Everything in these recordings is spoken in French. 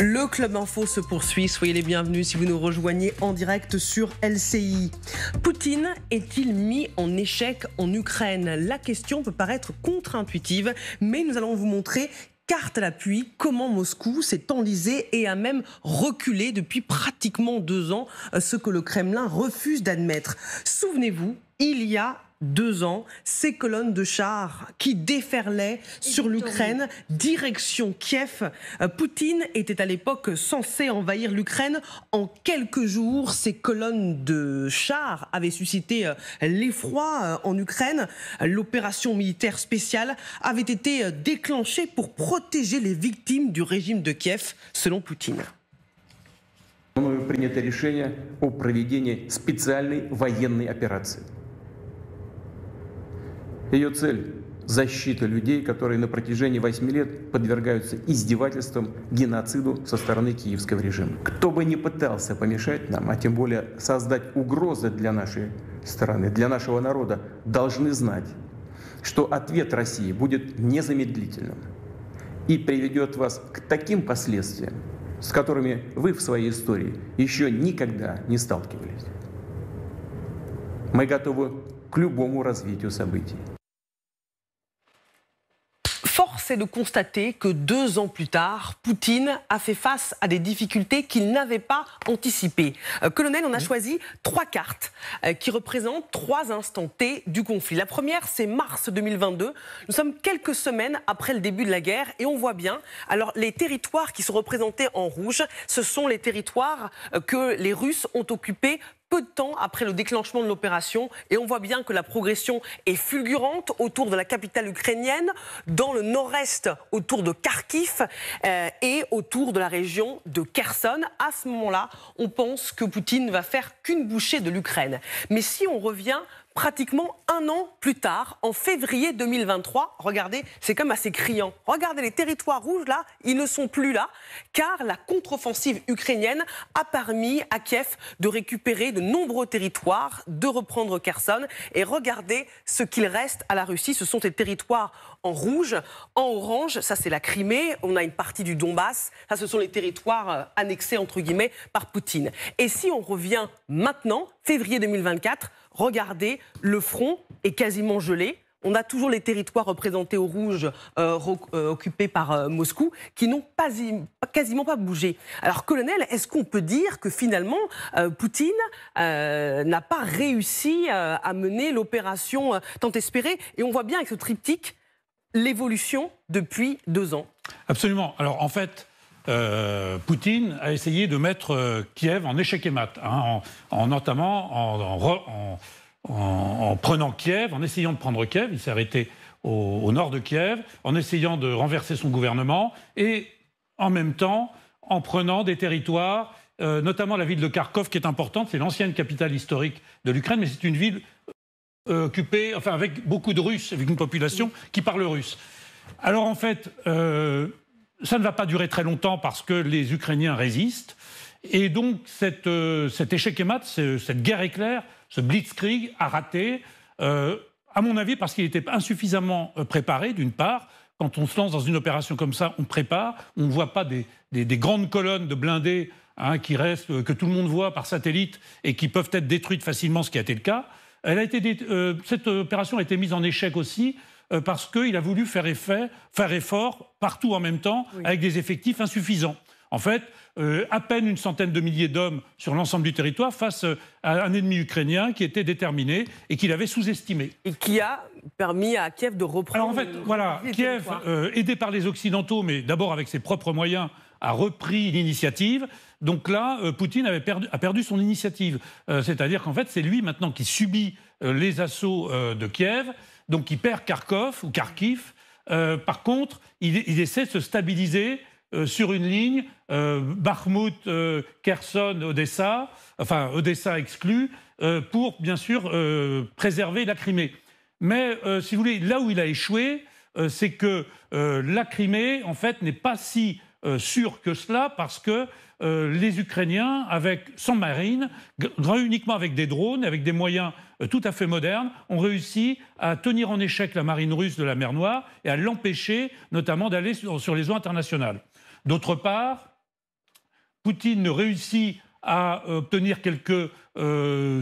Le Club Info se poursuit. Soyez les bienvenus si vous nous rejoignez en direct sur LCI. Poutine est-il mis en échec en Ukraine? La question peut paraître contre-intuitive, mais nous allons vous montrer carte à l'appui comment Moscou s'est enlisé et a même reculé depuis pratiquement deux ans, ce que le Kremlin refuse d'admettre. Souvenez-vous, il y a deux ans, ces colonnes de chars qui déferlaient sur l'Ukraine, direction Kiev. Euh, Poutine était à l'époque censé envahir l'Ukraine. En quelques jours, ces colonnes de chars avaient suscité euh, l'effroi euh, en Ukraine. L'opération militaire spéciale avait été déclenchée pour protéger les victimes du régime de Kiev, selon Poutine. принято решение о проведении специальной военной операции. Ее цель – защита людей, которые на протяжении 8 лет подвергаются издевательствам, геноциду со стороны киевского режима. Кто бы ни пытался помешать нам, а тем более создать угрозы для нашей страны, для нашего народа, должны знать, что ответ России будет незамедлительным и приведет вас к таким последствиям, с которыми вы в своей истории еще никогда не сталкивались. Мы готовы к любому развитию событий. C'est de constater que deux ans plus tard, Poutine a fait face à des difficultés qu'il n'avait pas anticipées. Euh, colonel, on a choisi trois cartes euh, qui représentent trois instants T du conflit. La première, c'est mars 2022. Nous sommes quelques semaines après le début de la guerre et on voit bien, alors les territoires qui sont représentés en rouge, ce sont les territoires euh, que les Russes ont occupés peu de temps après le déclenchement de l'opération et on voit bien que la progression est fulgurante autour de la capitale ukrainienne, dans le nord-est autour de Kharkiv euh, et autour de la région de Kherson. À ce moment-là, on pense que Poutine ne va faire qu'une bouchée de l'Ukraine. Mais si on revient pratiquement un an plus tard, en février 2023. Regardez, c'est comme assez criant. Regardez les territoires rouges là, ils ne sont plus là, car la contre-offensive ukrainienne a permis à Kiev de récupérer de nombreux territoires, de reprendre Kherson. Et regardez ce qu'il reste à la Russie. Ce sont des territoires en rouge, en orange, ça c'est la Crimée, on a une partie du Donbass, ça ce sont les territoires euh, annexés entre guillemets par Poutine. Et si on revient maintenant, février 2024, regardez, le front est quasiment gelé. On a toujours les territoires représentés au rouge, euh, euh, occupés par Moscou, qui n'ont pas, quasiment pas bougé. Alors, colonel, est-ce qu'on peut dire que finalement, Poutine n'a pas réussi à mener l'opération tant espérée? Et on voit bien avec ce triptyque l'évolution depuis deux ans. Absolument. Alors en fait, euh, Poutine a essayé de mettre euh, Kiev en échec et mat, hein, en, notamment en, prenant Kiev, en essayant de prendre Kiev. Il s'est arrêté au, nord de Kiev, en essayant de renverser son gouvernement et en même temps en prenant des territoires, euh, notamment la ville de Kharkov qui est importante. C'est l'ancienne capitale historique de l'Ukraine, mais c'est une ville euh, occupé, enfin avec beaucoup de Russes, avec une population qui parle russe. Alors en fait, ça ne va pas durer très longtemps parce que les Ukrainiens résistent. Et donc cette, euh, cet échec émat, cette guerre éclair, ce blitzkrieg a raté, à mon avis, parce qu'il était insuffisamment préparé, d'une part. Quand on se lance dans une opération comme ça, on prépare, on ne voit pas des, des, grandes colonnes de blindés hein, qui restent, que tout le monde voit par satellite et qui peuvent être détruites facilement, ce qui a été le cas. Euh, cette opération a été mise en échec aussi euh, parce qu'il a voulu faire, effet, faire effort partout en même temps avec des effectifs insuffisants. En fait, euh, à peine une centaine de milliers d'hommes sur l'ensemble du territoire face à un ennemi ukrainien qui était déterminé et qu'il avait sous-estimé. Et qui a permis à Kiev de reprendre. Alors en fait, voilà, Kiev, aidé par les Occidentaux, mais d'abord avec ses propres moyens, a repris l'initiative. Donc là, euh, Poutine avait perdu, a perdu son initiative. Euh, c'est-à-dire qu'en fait, c'est lui maintenant qui subit euh, les assauts de Kiev, donc il perd Kharkov ou Kharkiv. par contre, il, essaie de se stabiliser sur une ligne Bakhmut, Kherson, Odessa, enfin Odessa exclu, pour bien sûr préserver la Crimée. Mais si vous voulez, là où il a échoué, c'est que la Crimée, en fait, n'est pas si euh, sûr que cela parce que euh, les Ukrainiens, avec, sans marine, uniquement avec des drones, avec des moyens euh, tout à fait modernes, ont réussi à tenir en échec la marine russe de la mer Noire et à l'empêcher notamment d'aller sur, les eaux internationales. D'autre part, Poutine ne réussit à obtenir quelques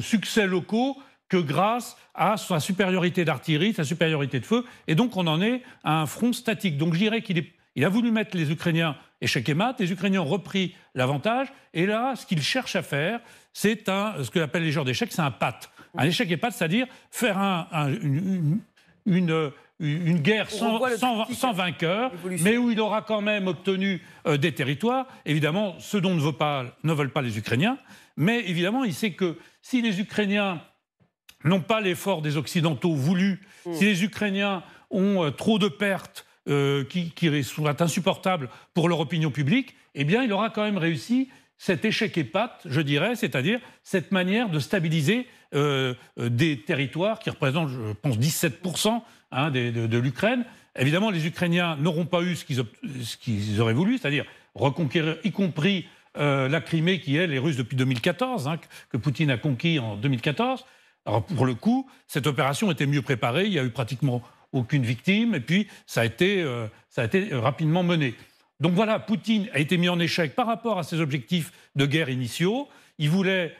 succès locaux que grâce à sa supériorité d'artillerie, sa supériorité de feu. Et donc on en est à un front statique. Donc je dirais qu'il il a voulu mettre les Ukrainiens échec et mat, les Ukrainiens ont repris l'avantage, et là, ce qu'ils cherchent à faire, c'est un, ce que appellent les joueurs d'échecs, c'est un pat. Un échec et c'est-à-dire faire un, une, une, une, guerre sans, sans, vainqueur, mais où il aura quand même obtenu euh, des territoires, évidemment, ce dont ne, veut pas, ne veulent pas les Ukrainiens, mais évidemment, il sait que si les Ukrainiens n'ont pas l'effort des Occidentaux voulu, mm. si les Ukrainiens ont euh, trop de pertes euh, qui, qui sont insupportables pour leur opinion publique, eh bien, il aura quand même réussi cet échec épate, je dirais, c'est-à-dire cette manière de stabiliser euh, des territoires qui représentent, je pense, 17% hein, de, l'Ukraine. Évidemment, les Ukrainiens n'auront pas eu ce qu'ils auraient voulu, c'est-à-dire reconquérir, y compris la Crimée, qui, est russe depuis 2014, hein, que Poutine a conquis en 2014. Alors pour le coup, cette opération était mieux préparée, il n'y a eu pratiquement aucune victime, et puis ça a été, euh, ça a été rapidement mené. Donc voilà, Poutine a été mis en échec par rapport à ses objectifs de guerre initiaux. Il voulait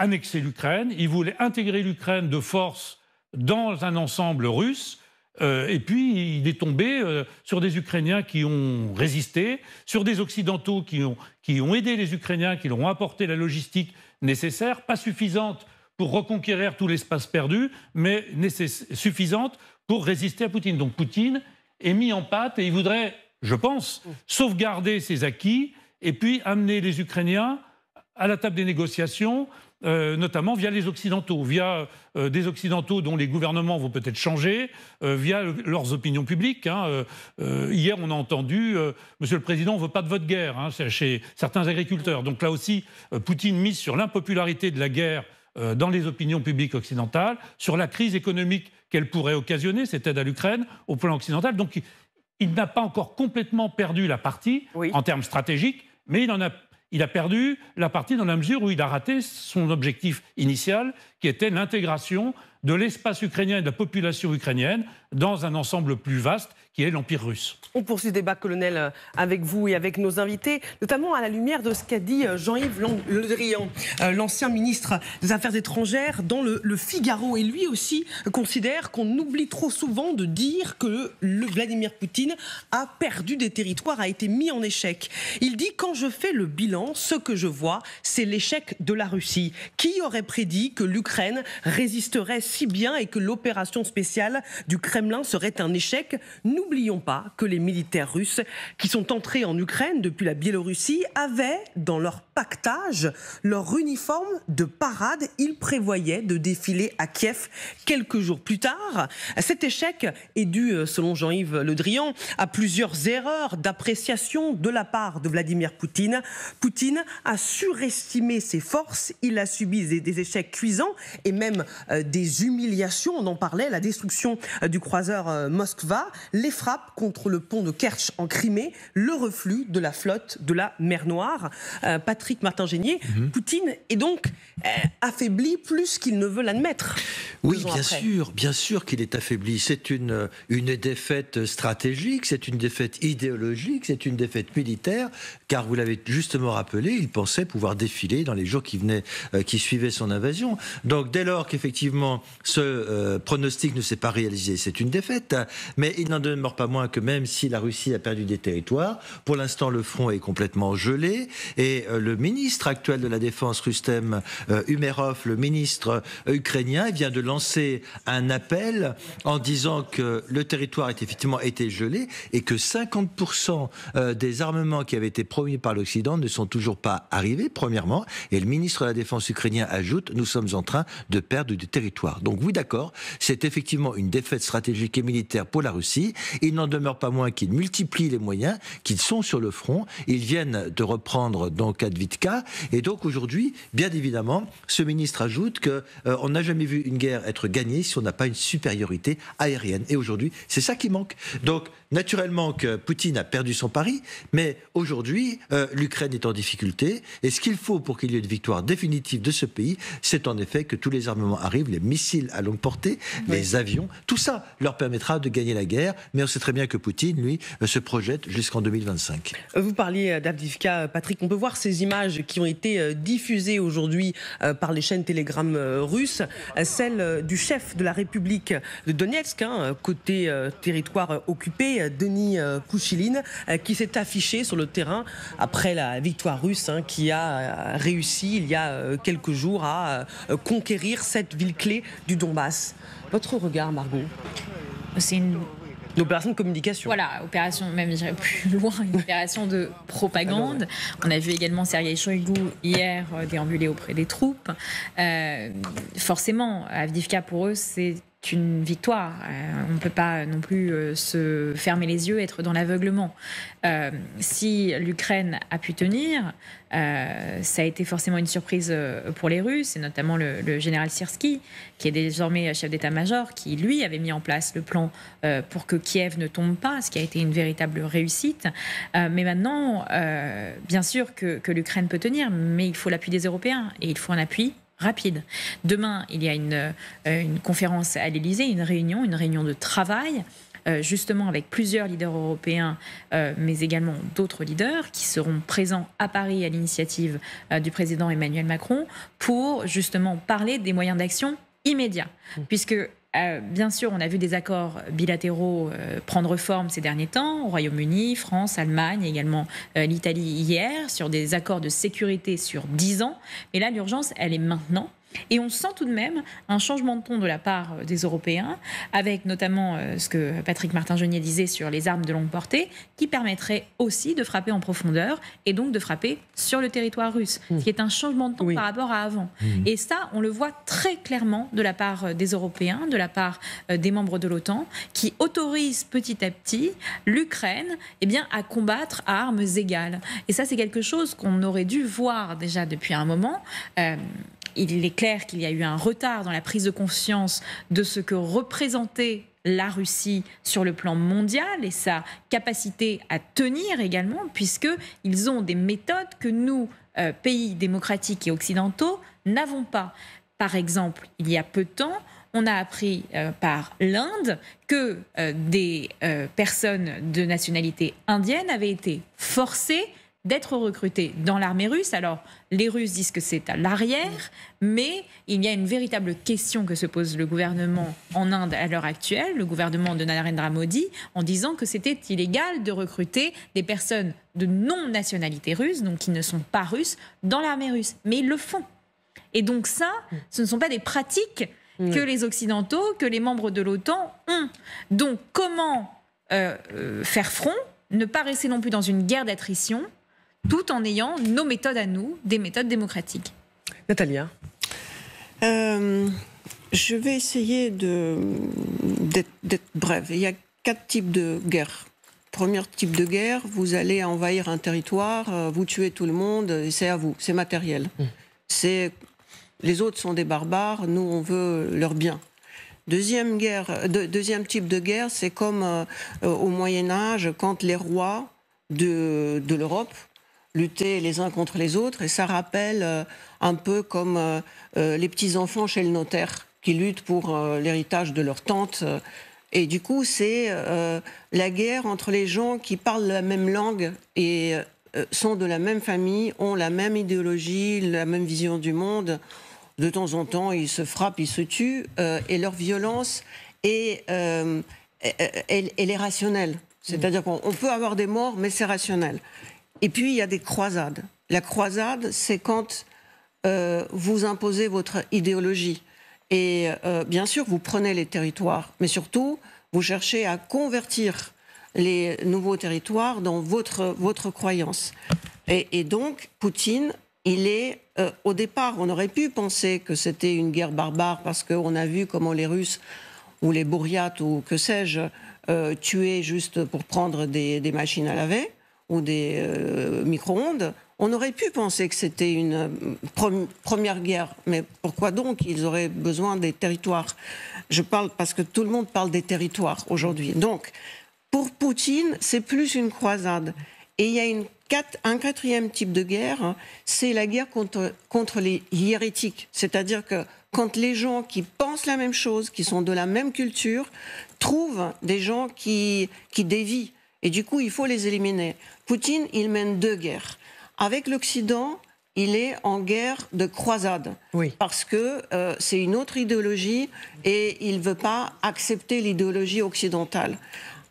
annexer l'Ukraine, il voulait intégrer l'Ukraine de force dans un ensemble russe. Euh, et puis, il est tombé euh, sur des Ukrainiens qui ont résisté, sur des Occidentaux qui ont, qui ont aidé les Ukrainiens, qui leur ont apporté la logistique nécessaire, pas suffisante pour reconquérir tout l'espace perdu, mais suffisante pour résister à Poutine. Donc Poutine est mis en pâte et il voudrait, je pense, sauvegarder ses acquis et puis amener les Ukrainiens à la table des négociations, euh, notamment via les Occidentaux, via euh, des Occidentaux dont les gouvernements vont peut-être changer, euh, via leurs opinions publiques. Hein. hier, on a entendu Monsieur le Président, on ne veut pas de votre guerre hein, chez certains agriculteurs. Donc là aussi, Poutine mise sur l'impopularité de la guerre dans les opinions publiques occidentales sur la crise économique qu'elle pourrait occasionner, cette aide à l'Ukraine, au plan occidental. Donc il, n'a pas encore complètement perdu la partie en termes stratégiques, mais il en a il a perdu la partie dans la mesure où il a raté son objectif initial, qui était l'intégration de l'espace ukrainien et de la population ukrainienne dans un ensemble plus vaste qui est l'Empire russe. On poursuit le débat, colonel, euh, avec vous et avec nos invités, notamment à la lumière de ce qu'a dit euh, Jean-Yves Le Drian, euh, l'ancien ministre des Affaires étrangères, dans le, Figaro. Et lui aussi considère qu'on oublie trop souvent de dire que Vladimir Poutine a perdu des territoires, a été mis en échec. Il dit quand je fais le bilan, ce que je vois, c'est l'échec de la Russie. Qui aurait prédit que l'Ukraine résisterait si bien et que l'opération spéciale du Kremlin serait un échec N'oublions pas que les militaires russes qui sont entrés en Ukraine depuis la Biélorussie avaient dans leur pactage leur uniforme de parade. Ils prévoyaient de défiler à Kiev quelques jours plus tard. Cet échec est dû, selon Jean-Yves Le Drian, à plusieurs erreurs d'appréciation de la part de Vladimir Poutine. Poutine a surestimé ses forces, il a subi des, échecs cuisants et même euh, des humiliations. On en parlait, la destruction euh, du croiseur euh, Moskva, les frappes contre le pont de Kerch en Crimée, le reflux de la flotte de la mer Noire. Patrick Martin-Génier, mhm. Poutine est donc affaibli plus qu'il ne veut l'admettre. Oui, bien sûr, bien sûr qu'il est affaibli. C'est une, une défaite stratégique, c'est une défaite idéologique, c'est une défaite militaire, car vous l'avez justement rappelé, il pensait pouvoir défiler dans les jours qui venaient, qui suivaient son invasion. Donc dès lors qu'effectivement ce pronostic ne s'est pas réalisé, c'est une défaite. Mais il n'en demeure pas moins que même si la Russie a perdu des territoires, pour l'instant le front est complètement gelé. Et euh, le ministre actuel de la Défense, Rustem euh, Umerov, le ministre euh, ukrainien, vient de lancer un appel en disant que le territoire a effectivement été gelé et que 50% des armements qui avaient été promis par l'Occident ne sont toujours pas arrivés, premièrement. Et le ministre de la Défense ukrainien ajoute, nous sommes en train de perdre du territoire. Donc oui, d'accord, c'est effectivement une défaite stratégique et militaire pour la Russie. Il n'en demeure pas moins qu'ils multiplient les moyens, qu'ils sont sur le front. Ils viennent de reprendre donc Advitka. Et donc aujourd'hui, bien évidemment, ce ministre ajoute qu'on euh, n'a jamais vu une guerre être gagnée si on n'a pas une supériorité aérienne. Et aujourd'hui, c'est ça qui manque. Donc naturellement que Poutine a perdu son pari, mais aujourd'hui, euh, l'Ukraine est en difficulté. Et ce qu'il faut pour qu'il y ait une victoire définitive de ce pays, c'est en effet que tous les armements arrivent, les missiles à longue portée, les avions. Tout ça leur permettra de gagner la guerre. Mais on sait très bien que Poutine, lui, euh, se projette jusqu'en 2025. Vous parliez d'Avdivka, Patrick. On peut voir ces images qui ont été diffusées aujourd'hui par les chaînes Telegram russes, celle du chef de la République de Donetsk, hein, côté territoire occupé, Denis Kouchiline, qui s'est affiché sur le terrain après la victoire russe, hein, qui a réussi il y a quelques jours à conquérir cette ville clé du Donbass. Votre regard, Margot C'est une opération de communication. Voilà, opération, même je plus loin, une opération de propagande. On a vu également Sergei Shoigu hier déambuler auprès des troupes. Euh, forcément, Avdivka pour eux, c'est une victoire. Euh, on ne peut pas non plus euh, se fermer les yeux, être dans l'aveuglement. Euh, si l'Ukraine a pu tenir, ça a été forcément une surprise pour les Russes, et notamment le, général Sirski, qui est désormais chef d'état-major, qui lui avait mis en place le plan pour que Kiev ne tombe pas, ce qui a été une véritable réussite. mais maintenant, bien sûr que, que l'Ukraine peut tenir, mais il faut l'appui des Européens, et il faut un appui rapide. Demain, il y a une, euh, une conférence à l'Élysée, une réunion, une réunion de travail. Euh, justement avec plusieurs leaders européens, euh, mais également d'autres leaders qui seront présents à Paris à l'initiative du président Emmanuel Macron pour justement parler des moyens d'action immédiats. Mmh. Puisque euh, bien sûr, on a vu des accords bilatéraux euh, prendre forme ces derniers temps, au Royaume-Uni, France, Allemagne, également euh, l'Italie hier, sur des accords de sécurité sur 10 ans. Mais là, l'urgence, elle est maintenant. Et on sent tout de même un changement de ton de la part euh, des Européens, avec notamment euh, ce que Patrick Martin-Genier disait sur les armes de longue portée, qui permettrait aussi de frapper en profondeur et donc de frapper sur le territoire russe, mmh. ce qui est un changement de ton par rapport à avant. Mmh. Et ça, on le voit très clairement de la part euh, des Européens, de la part des membres de l'OTAN, qui autorisent petit à petit l'Ukraine eh bien, à combattre à armes égales. Et ça, c'est quelque chose qu'on aurait dû voir déjà depuis un moment il est clair qu'il y a eu un retard dans la prise de conscience de ce que représentait la Russie sur le plan mondial et sa capacité à tenir également, puisqu'ils ont des méthodes que nous, euh, pays démocratiques et occidentaux, n'avons pas. Par exemple, il y a peu de temps, on a appris euh, par l'Inde que euh, des personnes de nationalité indienne avaient été forcées d'être recrutés dans l'armée russe. Alors, les Russes disent que c'est à l'arrière, mais il y a une véritable question que se pose le gouvernement en Inde à l'heure actuelle, le gouvernement de Narendra Modi, en disant que c'était illégal de recruter des personnes de non-nationalité russe, donc qui ne sont pas russes, dans l'armée russe. Mais ils le font. Et donc ça, ce ne sont pas des pratiques que les Occidentaux, que les membres de l'OTAN ont. Donc comment euh, euh, faire front, ne pas rester non plus dans une guerre d'attrition tout en ayant nos méthodes à nous, des méthodes démocratiques. Natalia euh, Je vais essayer d'être brève. Il y a quatre types de guerres. Premier type de guerre, vous allez envahir un territoire, euh, vous tuez tout le monde, et c'est à vous, c'est matériel. Mmh. C'est les autres sont des barbares, nous on veut leur bien. Deuxième, guerre, deuxième type de guerre, c'est comme euh, au Moyen Âge, quand les rois de, de l'Europe lutter les uns contre les autres. Et ça rappelle euh, un peu comme euh, euh, les petits-enfants chez le notaire qui luttent pour l'héritage de leur tante. Et du coup, c'est la guerre entre les gens qui parlent la même langue et sont de la même famille, ont la même idéologie, la même vision du monde. De temps en temps, ils se frappent, ils se tuent, et leur violence est, elle, elle est rationnelle. C'est-à-dire qu'on peut avoir des morts, mais c'est rationnel. Et puis, il y a des croisades. La croisade, c'est quand euh, vous imposez votre idéologie. Et euh, bien sûr, vous prenez les territoires, mais surtout, vous cherchez à convertir les nouveaux territoires dans votre, votre croyance. Et, donc, Poutine, il est, euh, au départ, on aurait pu penser que c'était une guerre barbare parce qu'on a vu comment les Russes ou les Bouriates ou que sais-je tuaient juste pour prendre des, des machines à laver ou des euh, micro-ondes, on aurait pu penser que c'était une euh, première guerre. Mais pourquoi donc ils auraient besoin des territoires? Je parle parce que tout le monde parle des territoires aujourd'hui. Donc, Pour Poutine, c'est plus une croisade. Et il y a un quatrième type de guerre, c'est la guerre contre, les hiérétiques. C'est-à-dire que quand les gens qui pensent la même chose, qui sont de la même culture, trouvent des gens qui dévient. Et du coup, il faut les éliminer. Poutine, il mène deux guerres. Avec l'Occident, il est en guerre de croisade. Oui. Parce que euh, c'est une autre idéologie et il ne veut pas accepter l'idéologie occidentale.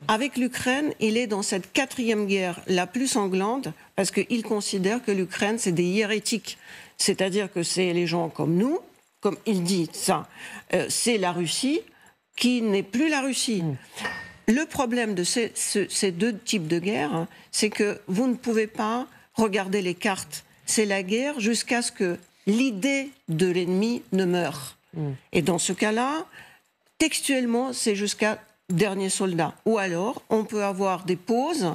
Avec l'Ukraine, il est dans cette quatrième guerre la plus sanglante parce qu'il considère que l'Ukraine, c'est des hérétiques. C'est-à-dire que c'est les gens comme nous, comme il dit ça, euh, c'est la Russie qui n'est plus la Russie. Mm. Le problème de ces, ces deux types de guerre, c'est que vous ne pouvez pas regarder les cartes c'est la guerre jusqu'à ce que l'idée de l'ennemi ne meure. Mm. Et dans ce cas-là, textuellement, c'est jusqu'à dernier soldat. Ou alors, on peut avoir des pauses,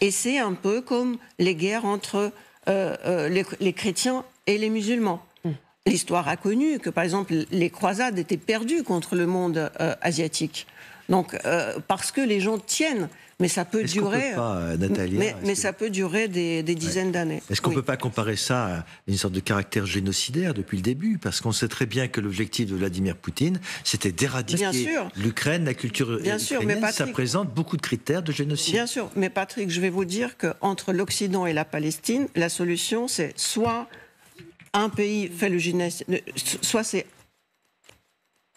et c'est un peu comme les guerres entre euh, euh, les, chrétiens et les musulmans. Mm. L'histoire a connu que, par exemple, les croisades étaient perdues contre le monde euh, asiatique. Donc, parce que les gens tiennent mais ça peut durer. Pas, euh, Natalia, mais, ça peut durer des, dizaines d'années. Est-ce qu'on ne peut pas comparer ça à une sorte de caractère génocidaire depuis le début? Parce qu'on sait très bien que l'objectif de Vladimir Poutine, c'était d'éradiquer l'Ukraine, la culture bien sûr, mais ça présente beaucoup de critères de génocide. Bien sûr, mais Patrick, je vais vous dire qu'entre l'Occident et la Palestine, la solution, c'est soit un pays fait le génocide, soit c'est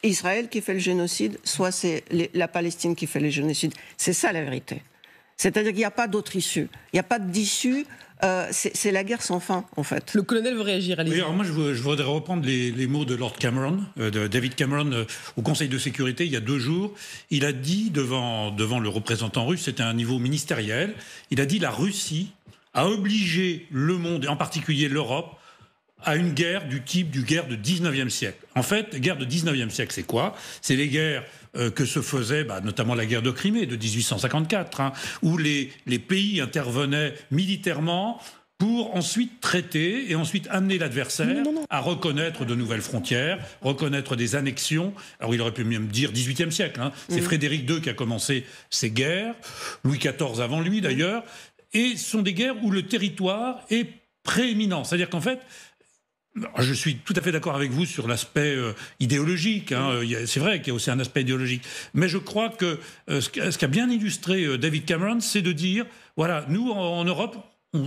Israël qui fait le génocide, soit c'est la Palestine qui fait le génocide. C'est ça la vérité. C'est-à-dire qu'il n'y a pas d'autre issue. Il n'y a pas d'issue. Euh, c'est la guerre sans fin, en fait. Le colonel veut réagir. Oui, alors moi, je, voudrais reprendre les, mots de Lord Cameron, euh, de David Cameron, euh, au Conseil de sécurité, il y a deux jours. Il a dit devant, devant le représentant russe, c'était un niveau ministériel, il a dit la Russie a obligé le monde, et en particulier l'Europe, à une guerre du type du guerre de 19e siècle. En fait, guerre de 19e siècle, c'est quoi? C'est les guerres euh, que se faisaient, bah, notamment la guerre de Crimée de 1854, hein, où les, les pays intervenaient militairement pour ensuite traiter et ensuite amener l'adversaire à reconnaître de nouvelles frontières, reconnaître des annexions. Alors il aurait pu même dire 18e siècle. Hein. C'est Frédéric II qui a commencé ces guerres, Louis XIV avant lui d'ailleurs, et ce sont des guerres où le territoire est prééminent. C'est-à-dire qu'en fait, je suis tout à fait d'accord avec vous sur l'aspect euh, idéologique. Hein. C'est vrai qu'il y a aussi un aspect idéologique. Mais je crois que euh, ce qu'a bien illustré euh, David Cameron, c'est de dire, voilà, nous, en Europe,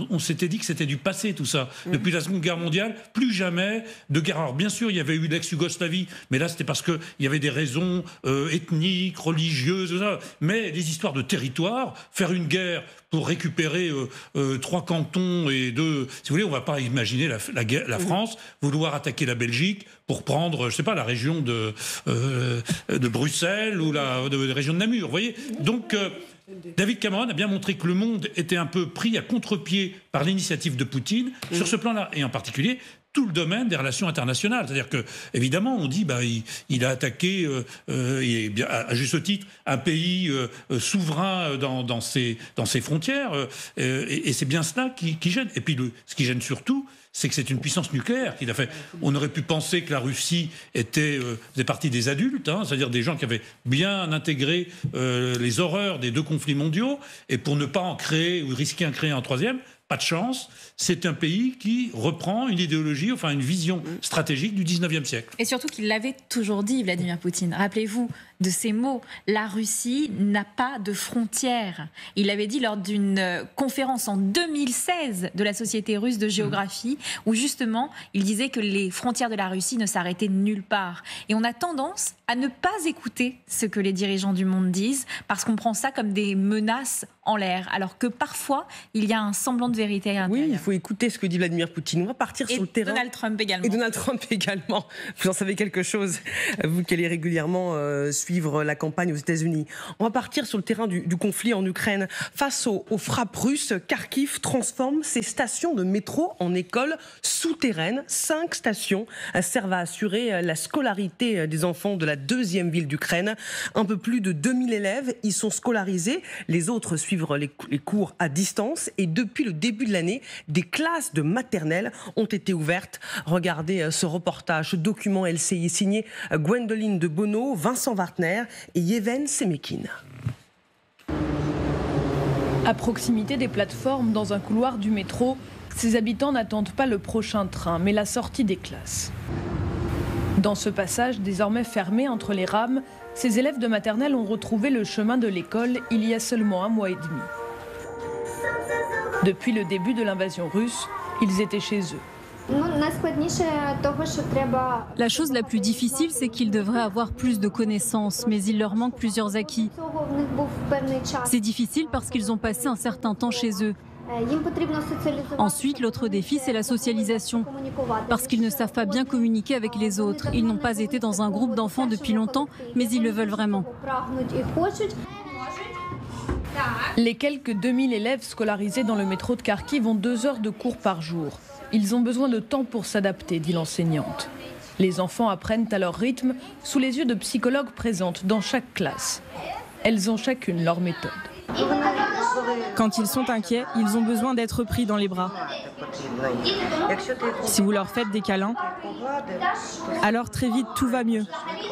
on, s'était dit que c'était du passé tout ça. Mm. Depuis la Seconde Guerre mondiale, plus jamais de guerre. Alors bien sûr, il y avait eu l'ex-Yougoslavie, mais là c'était parce qu'il y avait des raisons euh, ethniques, religieuses, mais les histoires de territoire, faire une guerre pour récupérer euh, euh, trois cantons et deux... Si vous voulez, on ne va pas imaginer la, la, mm. France vouloir attaquer la Belgique pour prendre, je sais pas, la région de, de Bruxelles ou la, de, région de Namur, vous voyez? Donc David Cameron a bien montré que le monde était un peu pris à contre-pied par l'initiative de Poutine. Sur ce plan-là, et en particulier tout le domaine des relations internationales. C'est-à-dire que, évidemment, on dit bah, il, a attaqué, euh, euh, à, juste titre, un pays euh, souverain dans, ses, frontières, et, c'est bien cela qui, gêne. Et puis, ce qui gêne surtout, c'est que c'est une puissance nucléaire qu'il a fait. On aurait pu penser que la Russie était faisait partie des adultes, hein, c'est-à-dire des gens qui avaient bien intégré les horreurs des deux conflits mondiaux, et pour ne pas en créer ou risquer en créer un troisième, pas de chance, c'est un pays qui reprend une idéologie, enfin une vision stratégique du 19e siècle. Et surtout qu'il l'avait toujours dit, Vladimir Poutine. Rappelez-vous de ces mots. La Russie n'a pas de frontières. Il l'avait dit lors d'une euh, conférence en 2016 de la Société russe de géographie, où justement il disait que les frontières de la Russie ne s'arrêtaient nulle part. Et on a tendance à ne pas écouter ce que les dirigeants du monde disent, parce qu'on prend ça comme des menaces en l'air, alors que parfois il y a un semblant de vérité à Oui, il faut écouter ce que dit Vladimir Poutine. On va partir sur le terrain. Donald Trump également. Et Donald Trump également. Vous en savez quelque chose, vous qui allez régulièrement euh, suivre la campagne aux États-Unis. On va partir sur le terrain du, conflit en Ukraine. Face aux, frappes russes, Kharkiv transforme ses stations de métro en écoles souterraines. Cinq stations servent à assurer la scolarité des enfants de la deuxième ville d'Ukraine. Un peu plus de 2000 élèves y sont scolarisés. Les autres suivent les, cours à distance. Et depuis le début de l'année, des classes de maternelle ont été ouvertes. Regardez euh, ce reportage, ce document LCI signé euh, Gwendoline de Bono, Vincent Wartner et Yéven Semekin. À proximité des plateformes, dans un couloir du métro, ces habitants n'attendent pas le prochain train, mais la sortie des classes. Dans ce passage désormais fermé entre les rames, ces élèves de maternelle ont retrouvé le chemin de l'école il y a seulement un mois et demi. Depuis le début de l'invasion russe, ils étaient chez eux. La chose la plus difficile, c'est qu'ils devraient avoir plus de connaissances, mais il leur manque plusieurs acquis. C'est difficile parce qu'ils ont passé un certain temps chez eux. Ensuite, l'autre défi, c'est la socialisation. Parce qu'ils ne savent pas bien communiquer avec les autres. Ils n'ont pas été dans un groupe d'enfants depuis longtemps, mais ils le veulent vraiment. Les quelques 2000 élèves scolarisés dans le métro de Kharkiv ont deux heures de cours par jour. Ils ont besoin de temps pour s'adapter, dit l'enseignante. Les enfants apprennent à leur rythme sous les yeux de psychologues présentes dans chaque classe. Elles ont chacune leur méthode. Quand ils sont inquiets, ils ont besoin d'être pris dans les bras. Si vous leur faites des câlins, alors très vite tout va mieux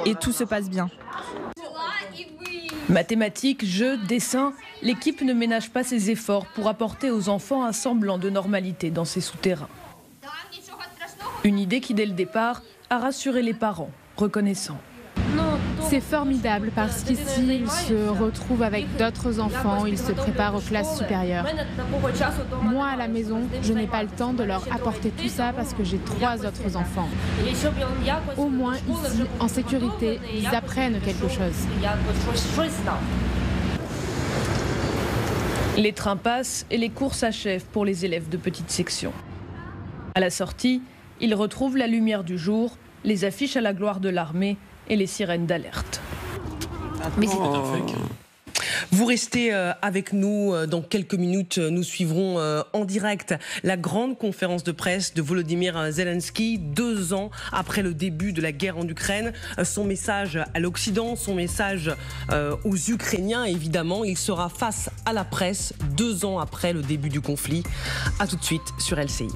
et tout se passe bien. Mathématiques, jeux, dessins, l'équipe ne ménage pas ses efforts pour apporter aux enfants un semblant de normalité dans ces souterrains. Une idée qui, dès le départ, a rassuré les parents, reconnaissants. C'est formidable parce qu'ici, ils se retrouvent avec d'autres enfants, ils se préparent aux classes supérieures. Moi, à la maison, je n'ai pas le temps de leur apporter tout ça parce que j'ai trois autres enfants. Au moins, ici, en sécurité, ils apprennent quelque chose. Les trains passent et les cours s'achèvent pour les élèves de petite section. À la sortie, ils retrouvent la lumière du jour, les affiches à la gloire de l'armée et les sirènes d'alerte. Vous restez euh, avec nous euh, dans quelques minutes. Nous suivrons euh, en direct la grande conférence de presse de Volodymyr Zelensky, deux ans après le début de la guerre en Ukraine. Son message à l'Occident, son message aux Ukrainiens, évidemment. Il sera face à la presse deux ans après le début du conflit. A tout de suite sur LCI.